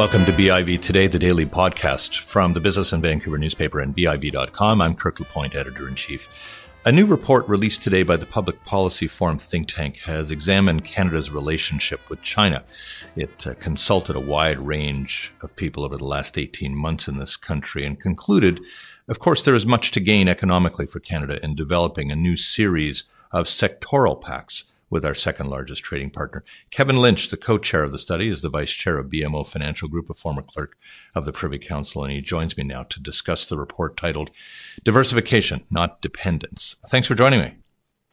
Welcome to BIV Today, the daily podcast from the Business in Vancouver newspaper and BIV.com. I'm Kirk LaPointe, editor in chief. A new report released today by the Public Policy Forum think tank has examined Canada's relationship with China. It uh, consulted a wide range of people over the last 18 months in this country and concluded, of course, there is much to gain economically for Canada in developing a new series of sectoral pacts with our second largest trading partner. Kevin Lynch, the co-chair of the study, is the vice chair of BMO Financial Group, a former clerk of the Privy Council, and he joins me now to discuss the report titled Diversification, Not Dependence. Thanks for joining me.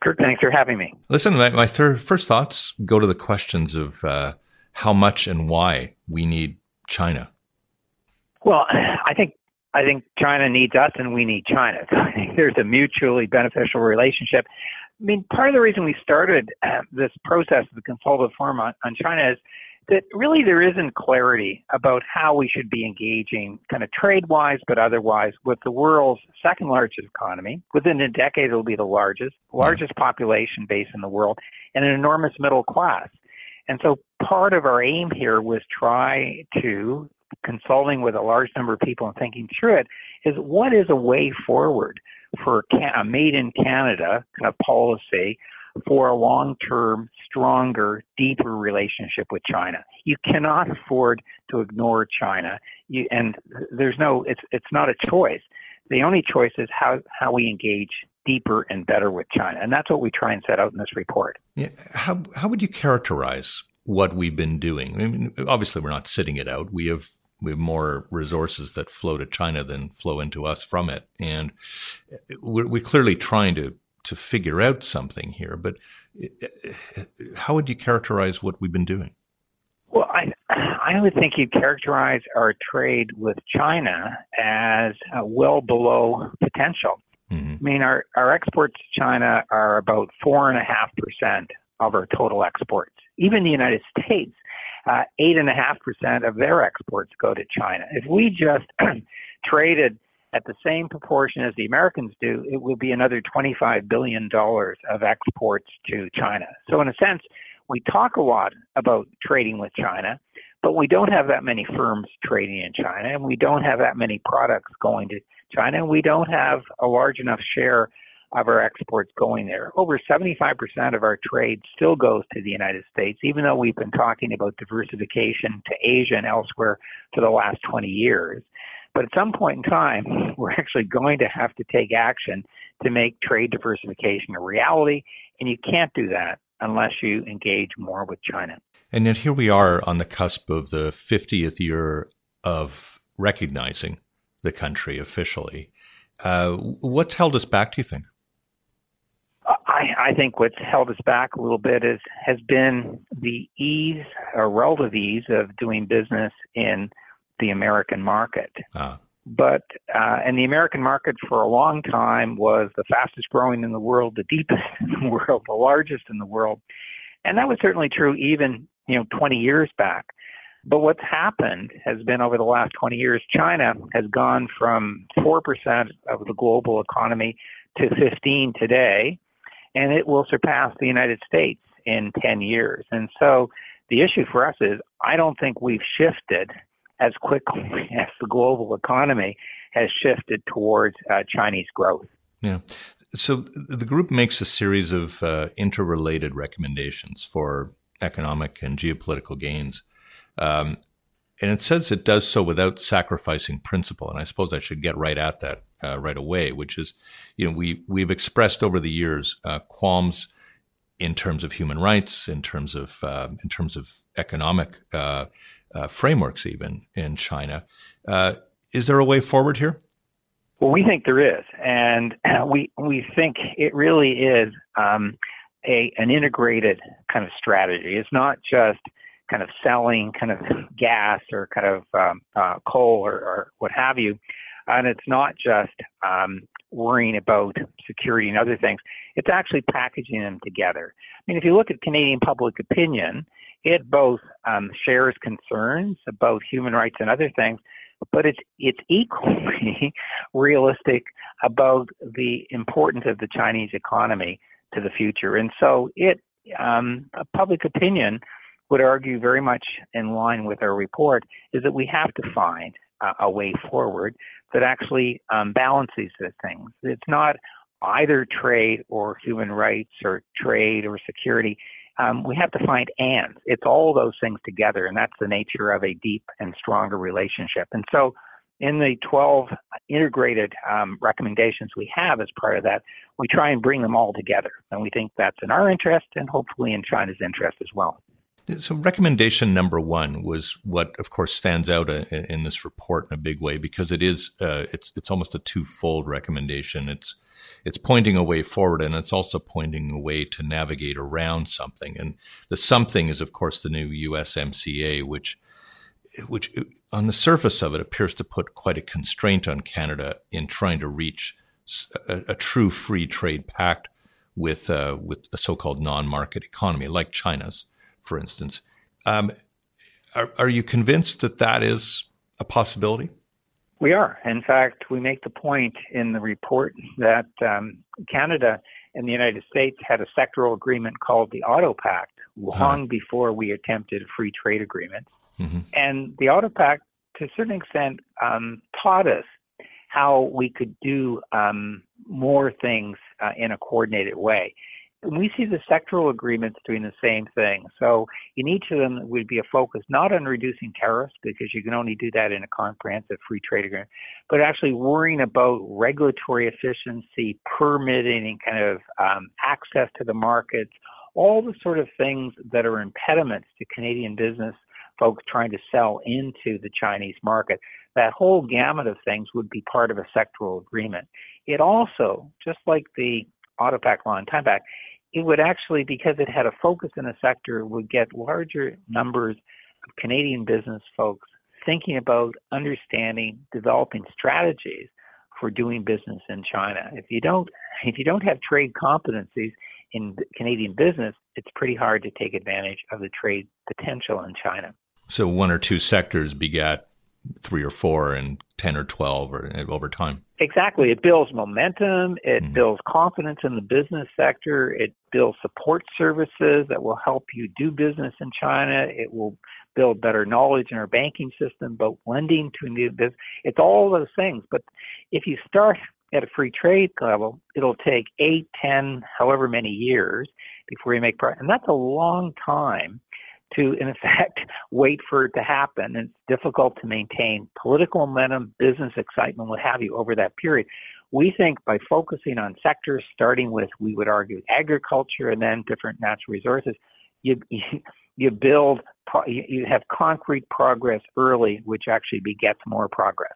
Kirk, thanks for having me. Listen, my, my thir- first thoughts go to the questions of uh, how much and why we need China. Well, I think I think China needs us and we need China. So I think there's a mutually beneficial relationship. I mean, part of the reason we started uh, this process of the consultative forum on, on China is that really there isn't clarity about how we should be engaging kind of trade wise, but otherwise with the world's second largest economy. Within a decade, it'll be the largest, largest population base in the world, and an enormous middle class. And so part of our aim here was try to, consulting with a large number of people and thinking through it, is what is a way forward for a made in Canada kind of policy for a long term, stronger, deeper relationship with China. You cannot afford to ignore China. You, and there's no, it's, it's not a choice. The only choice is how, how we engage deeper and better with China. And that's what we try and set out in this report. Yeah. How, how would you characterize what we've been doing? I mean, obviously, we're not sitting it out. We have we have more resources that flow to China than flow into us from it, and we're, we're clearly trying to to figure out something here. But how would you characterize what we've been doing? Well, I I would think you'd characterize our trade with China as uh, well below potential. Mm-hmm. I mean, our, our exports to China are about four and a half percent of our total exports. Even the United States uh, Uh, eight and a half percent of their exports go to China. If we just traded at the same proportion as the Americans do, it would be another $25 billion of exports to China. So, in a sense, we talk a lot about trading with China, but we don't have that many firms trading in China, and we don't have that many products going to China, and we don't have a large enough share of our exports going there. Over 75% of our trade still goes to the United States, even though we've been talking about diversification to Asia and elsewhere for the last 20 years. But at some point in time, we're actually going to have to take action to make trade diversification a reality, and you can't do that unless you engage more with China. And yet here we are on the cusp of the 50th year of recognizing the country officially. Uh, what's held us back, do you think? I, I think what's held us back a little bit is has been the ease or relative ease of doing business in the American market. Ah. But uh, and the American market for a long time was the fastest growing in the world, the deepest in the world, the largest in the world, and that was certainly true even you know 20 years back. But what's happened has been over the last 20 years, China has gone from 4% of the global economy to 15 today and it will surpass the United States in 10 years. And so the issue for us is I don't think we've shifted as quickly as the global economy has shifted towards uh, Chinese growth. Yeah. So the group makes a series of uh, interrelated recommendations for economic and geopolitical gains. Um, and it says it does so without sacrificing principle. And I suppose I should get right at that uh, right away, which is, you know, we we've expressed over the years uh, qualms in terms of human rights, in terms of uh, in terms of economic uh, uh, frameworks, even in China. Uh, is there a way forward here? Well, we think there is, and we we think it really is um, a an integrated kind of strategy. It's not just kind of selling kind of gas or kind of um, uh, coal or, or, what have you. And it's not just um, worrying about security and other things. It's actually packaging them together. I mean, if you look at Canadian public opinion, it both um, shares concerns about human rights and other things, but it's it's equally realistic about the importance of the Chinese economy to the future. And so it um, public opinion would argue very much in line with our report is that we have to find uh, a way forward that actually um, balances the things. It's not either trade or human rights or trade or security. Um, we have to find and. It's all those things together, and that's the nature of a deep and stronger relationship. And so, in the 12 integrated um, recommendations we have as part of that, we try and bring them all together. And we think that's in our interest and hopefully in China's interest as well. So, recommendation number one was what, of course, stands out uh, in this report in a big way because it is uh, it's it's almost a twofold recommendation. It's it's pointing a way forward, and it's also pointing a way to navigate around something. And the something is, of course, the new USMCA, which which on the surface of it appears to put quite a constraint on Canada in trying to reach a, a true free trade pact with uh, with a so-called non-market economy like China's for instance. Um, are, are you convinced that that is a possibility? We are. In fact, we make the point in the report that um, Canada and the United States had a sectoral agreement called the Auto Pact long uh-huh. before we attempted a free trade agreement. Mm-hmm. And the Auto Pact, to a certain extent, um, taught us how we could do um, more things uh, in a coordinated way we see the sectoral agreements doing the same thing. So in each of them would be a focus not on reducing tariffs because you can only do that in a comprehensive free trade agreement, but actually worrying about regulatory efficiency, permitting, and kind of um, access to the markets, all the sort of things that are impediments to Canadian business folks trying to sell into the Chinese market. That whole gamut of things would be part of a sectoral agreement. It also, just like the Auto Pact law and Time Pact, it would actually, because it had a focus in a sector, would get larger numbers of Canadian business folks thinking about understanding, developing strategies for doing business in China. If you don't, if you don't have trade competencies in Canadian business, it's pretty hard to take advantage of the trade potential in China. So one or two sectors begat three or four and 10 or 12 or over time. Exactly. It builds momentum. It mm-hmm. builds confidence in the business sector. It builds support services that will help you do business in China. It will build better knowledge in our banking system about lending to new business. It's all those things. But if you start at a free trade level, it'll take eight, ten, however many years before you make progress. And that's a long time to, in effect, wait for it to happen. It's difficult to maintain political momentum, business excitement, what have you, over that period. We think by focusing on sectors, starting with, we would argue, agriculture and then different natural resources, you, you, you build, you have concrete progress early, which actually begets more progress.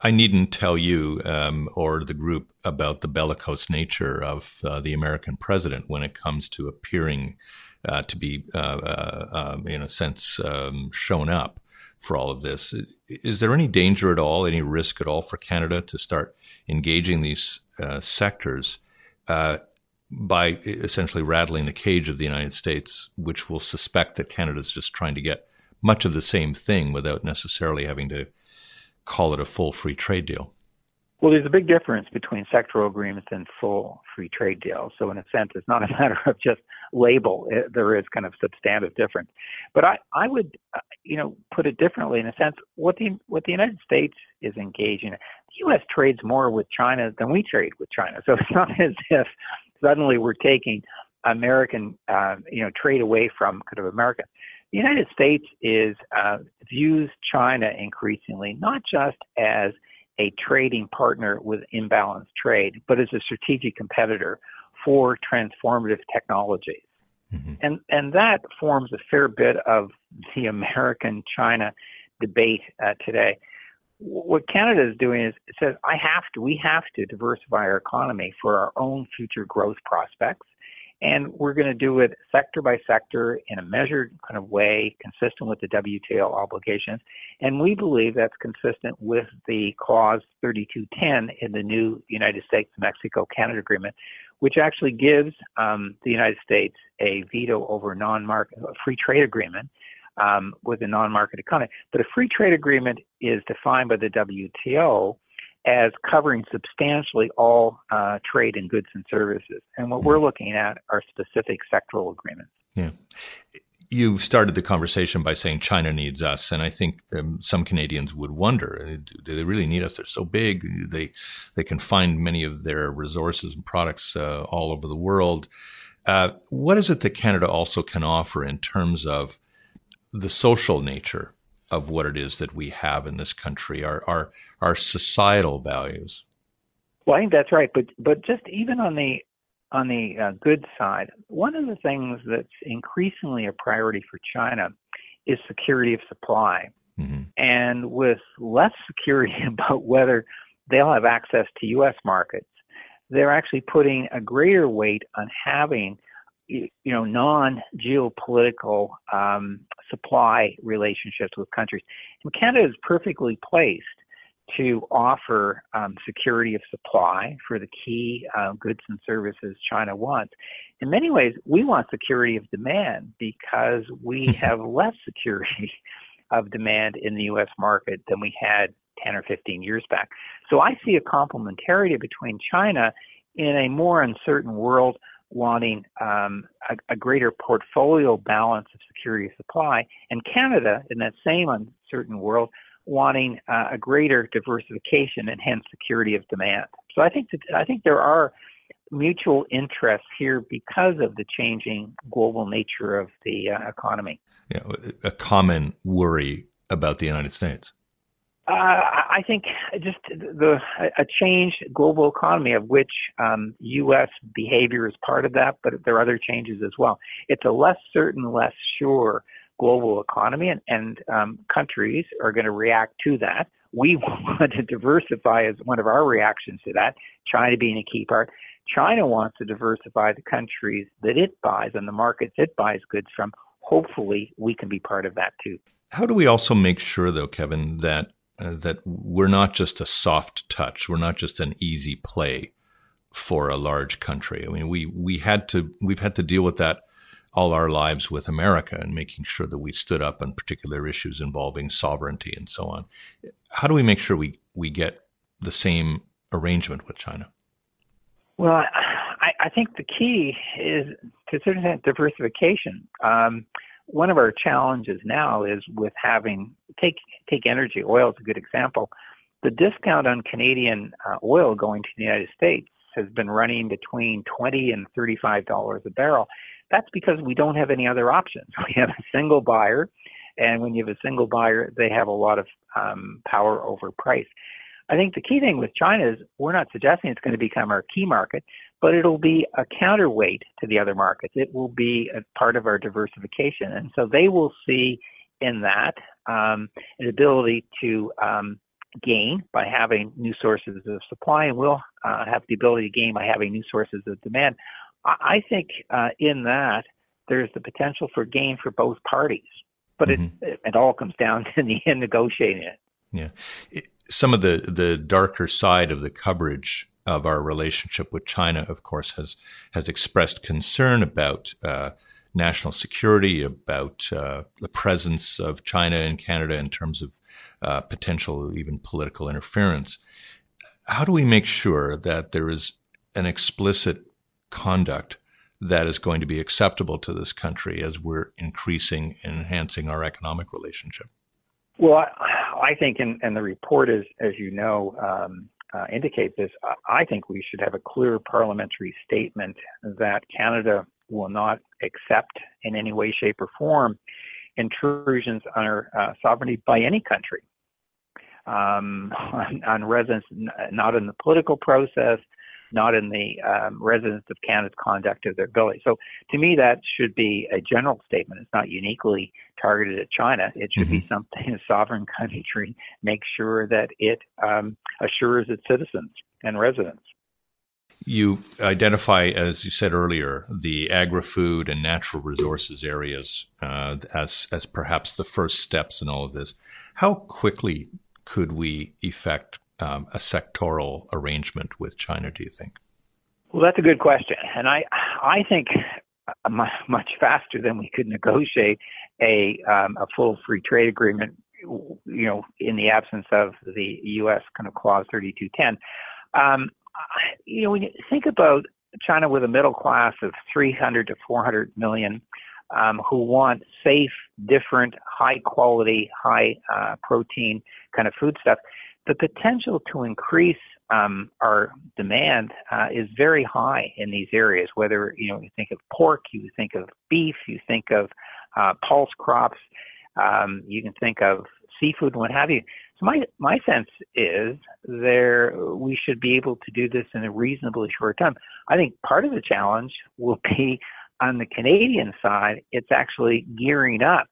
I needn't tell you um, or the group about the bellicose nature of uh, the American president when it comes to appearing uh, to be, uh, uh, um, in a sense, um, shown up for all of this. Is there any danger at all, any risk at all for Canada to start engaging these uh, sectors by essentially rattling the cage of the United States, which will suspect that Canada is just trying to get much of the same thing without necessarily having to call it a full free trade deal? Well, there's a big difference between sectoral agreements and full free trade deals. So, in a sense, it's not a matter of just label. It, there is kind of substantive difference. But I, I would, uh, you know, put it differently. In a sense, what the what the United States is engaging, the U.S. trades more with China than we trade with China. So it's not as if suddenly we're taking American, uh, you know, trade away from kind of America. The United States is uh, views China increasingly not just as a trading partner with imbalanced trade, but as a strategic competitor for transformative technologies. Mm-hmm. And, and that forms a fair bit of the American China debate uh, today. What Canada is doing is it says, I have to, we have to diversify our economy for our own future growth prospects. And we're going to do it sector by sector in a measured kind of way, consistent with the WTO obligations. And we believe that's consistent with the clause 3210 in the new United States Mexico Canada agreement, which actually gives um, the United States a veto over non-market free trade agreement um, with a non-market economy. But a free trade agreement is defined by the WTO as covering substantially all uh, trade in goods and services. And what we're mm-hmm. looking at are specific sectoral agreements. Yeah. You started the conversation by saying China needs us, and I think um, some Canadians would wonder: uh, Do they really need us? They're so big; they they can find many of their resources and products uh, all over the world. Uh, what is it that Canada also can offer in terms of the social nature of what it is that we have in this country, our our, our societal values? Well, I think that's right, but but just even on the on the uh, good side, one of the things that's increasingly a priority for China is security of supply. Mm-hmm. And with less security about whether they'll have access to U.S. markets, they're actually putting a greater weight on having you know non-geopolitical um, supply relationships with countries. And Canada is perfectly placed to offer um, security of supply for the key uh, goods and services China wants. In many ways, we want security of demand because we have less security of demand in the U.S. market than we had 10 or 15 years back. So I see a complementarity between China in a more uncertain world wanting um, a, a, greater portfolio balance of security supply, and Canada in that same uncertain world wanting uh, a greater diversification and hence security of demand. So I think that, I think there are mutual interests here because of the changing global nature of the uh, economy. Yeah, a common worry about the United States. Uh, I think just the a changed global economy of which um, U.S. behavior is part of that, but there are other changes as well. It's a less certain, less sure global economy, and, and um, countries are going to react to that. We want to diversify as one of our reactions to that, China being a key part. China wants to diversify the countries that it buys and the markets it buys goods from. Hopefully, we can be part of that too. How do we also make sure, though, Kevin, that that we're not just a soft touch, we're not just an easy play for a large country? I mean, we we had to we've had to deal with that all our lives with America and making sure that we stood up on particular issues involving sovereignty and so on. How do we make sure we, we get the same arrangement with China? Well, I, I think the key is to certain extent diversification. Um, one of our challenges now is with having take take energy. Oil is a good example. The discount on Canadian uh, oil going to the United States has been running between twenty and thirty five dollars a barrel. That's because we don't have any other options. We have a single buyer, and when you have a single buyer, they have a lot of um, power over price. I think the key thing with China is we're not suggesting it's going to become our key market, but it'll be a counterweight to the other markets. It will be a part of our diversification. And so they will see in that um, an ability to um, gain by having new sources of supply, and we'll uh, have the ability to gain by having new sources of demand. I think uh, in that there's the potential for gain for both parties, but mm-hmm. it it all comes down to the end negotiating it. Yeah, some of the the darker side of the coverage of our relationship with China, of course, has has expressed concern about. Uh, national security, about uh, the presence of China in Canada in terms of uh, potential even political interference. How do we make sure that there is an explicit conduct that is going to be acceptable to this country as we're increasing and enhancing our economic relationship? Well, I think, and, the report is, as you know, um, uh, indicates this. I think we should have a clear parliamentary statement that Canada will not accept in any way, shape, or form intrusions on our uh, sovereignty by any country um, on, on residents, not in the political process, not in the um, residents of Canada's conduct of their ability. So to me, that should be a general statement. It's not uniquely targeted at China. It should mm-hmm. be something a sovereign country makes sure that it um, assures its citizens and residents. You identify, as you said earlier, the agri-food and natural resources areas uh, as as perhaps the first steps in all of this. How quickly could we effect um, a sectoral arrangement with China? Do you think? Well, that's a good question, and I I think much faster than we could negotiate a um, a full free trade agreement. You know, in the absence of the U.S. kind of clause 3210. Um, you know, when you think about China with a middle class of 300 to 400 million, um, who want safe, different, high quality, high uh, protein kind of food stuff. The potential to increase um, our demand uh, is very high in these areas. Whether you know you think of pork, you think of beef, you think of uh, pulse crops, um, you can think of seafood and what have you. So my my sense is there we should be able to do this in a reasonably short time. I think part of the challenge will be on the Canadian side. It's actually gearing up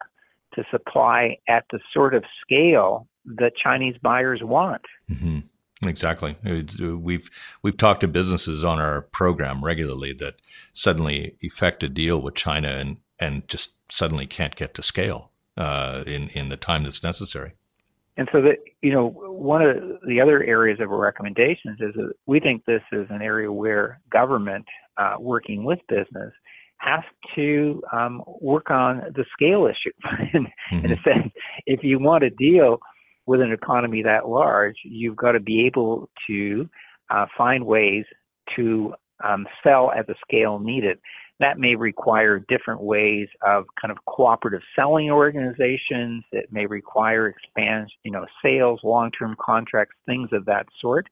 to supply at the sort of scale that Chinese buyers want. Mm-hmm. Exactly. It's, uh, we've we've talked to businesses on our program regularly that suddenly effect a deal with China and and just suddenly can't get to scale uh, in in the time that's necessary. And so that you know, one of the other areas of our recommendations is that we think this is an area where government uh, working with business has to um, work on the scale issue. in, mm-hmm. in a mm-hmm. sense, if you want to deal with an economy that large, you've got to be able to uh, find ways to um, sell at the scale needed. That may require different ways of kind of cooperative selling organizations. It may require expand, you know, sales, long-term contracts, things of that sort.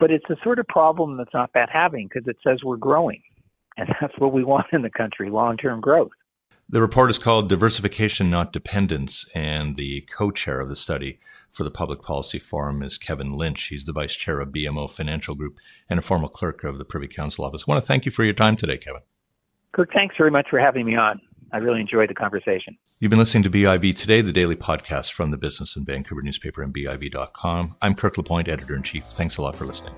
But it's a sort of problem that's not bad having because it says we're growing, and that's what we want in the country: long-term growth. The report is called Diversification, Not Dependence, and the co chair of the study for the Public Policy Forum is Kevin Lynch. He's the vice chair of BMO Financial Group and a former clerk of the Privy Council Office. I want to thank you for your time today, Kevin. Kirk, thanks very much for having me on. I really enjoyed the conversation. You've been listening to BIV Today, the daily podcast from the Business in Vancouver newspaper and BIV.com. I'm Kirk LaPointe, editor in chief. Thanks a lot for listening.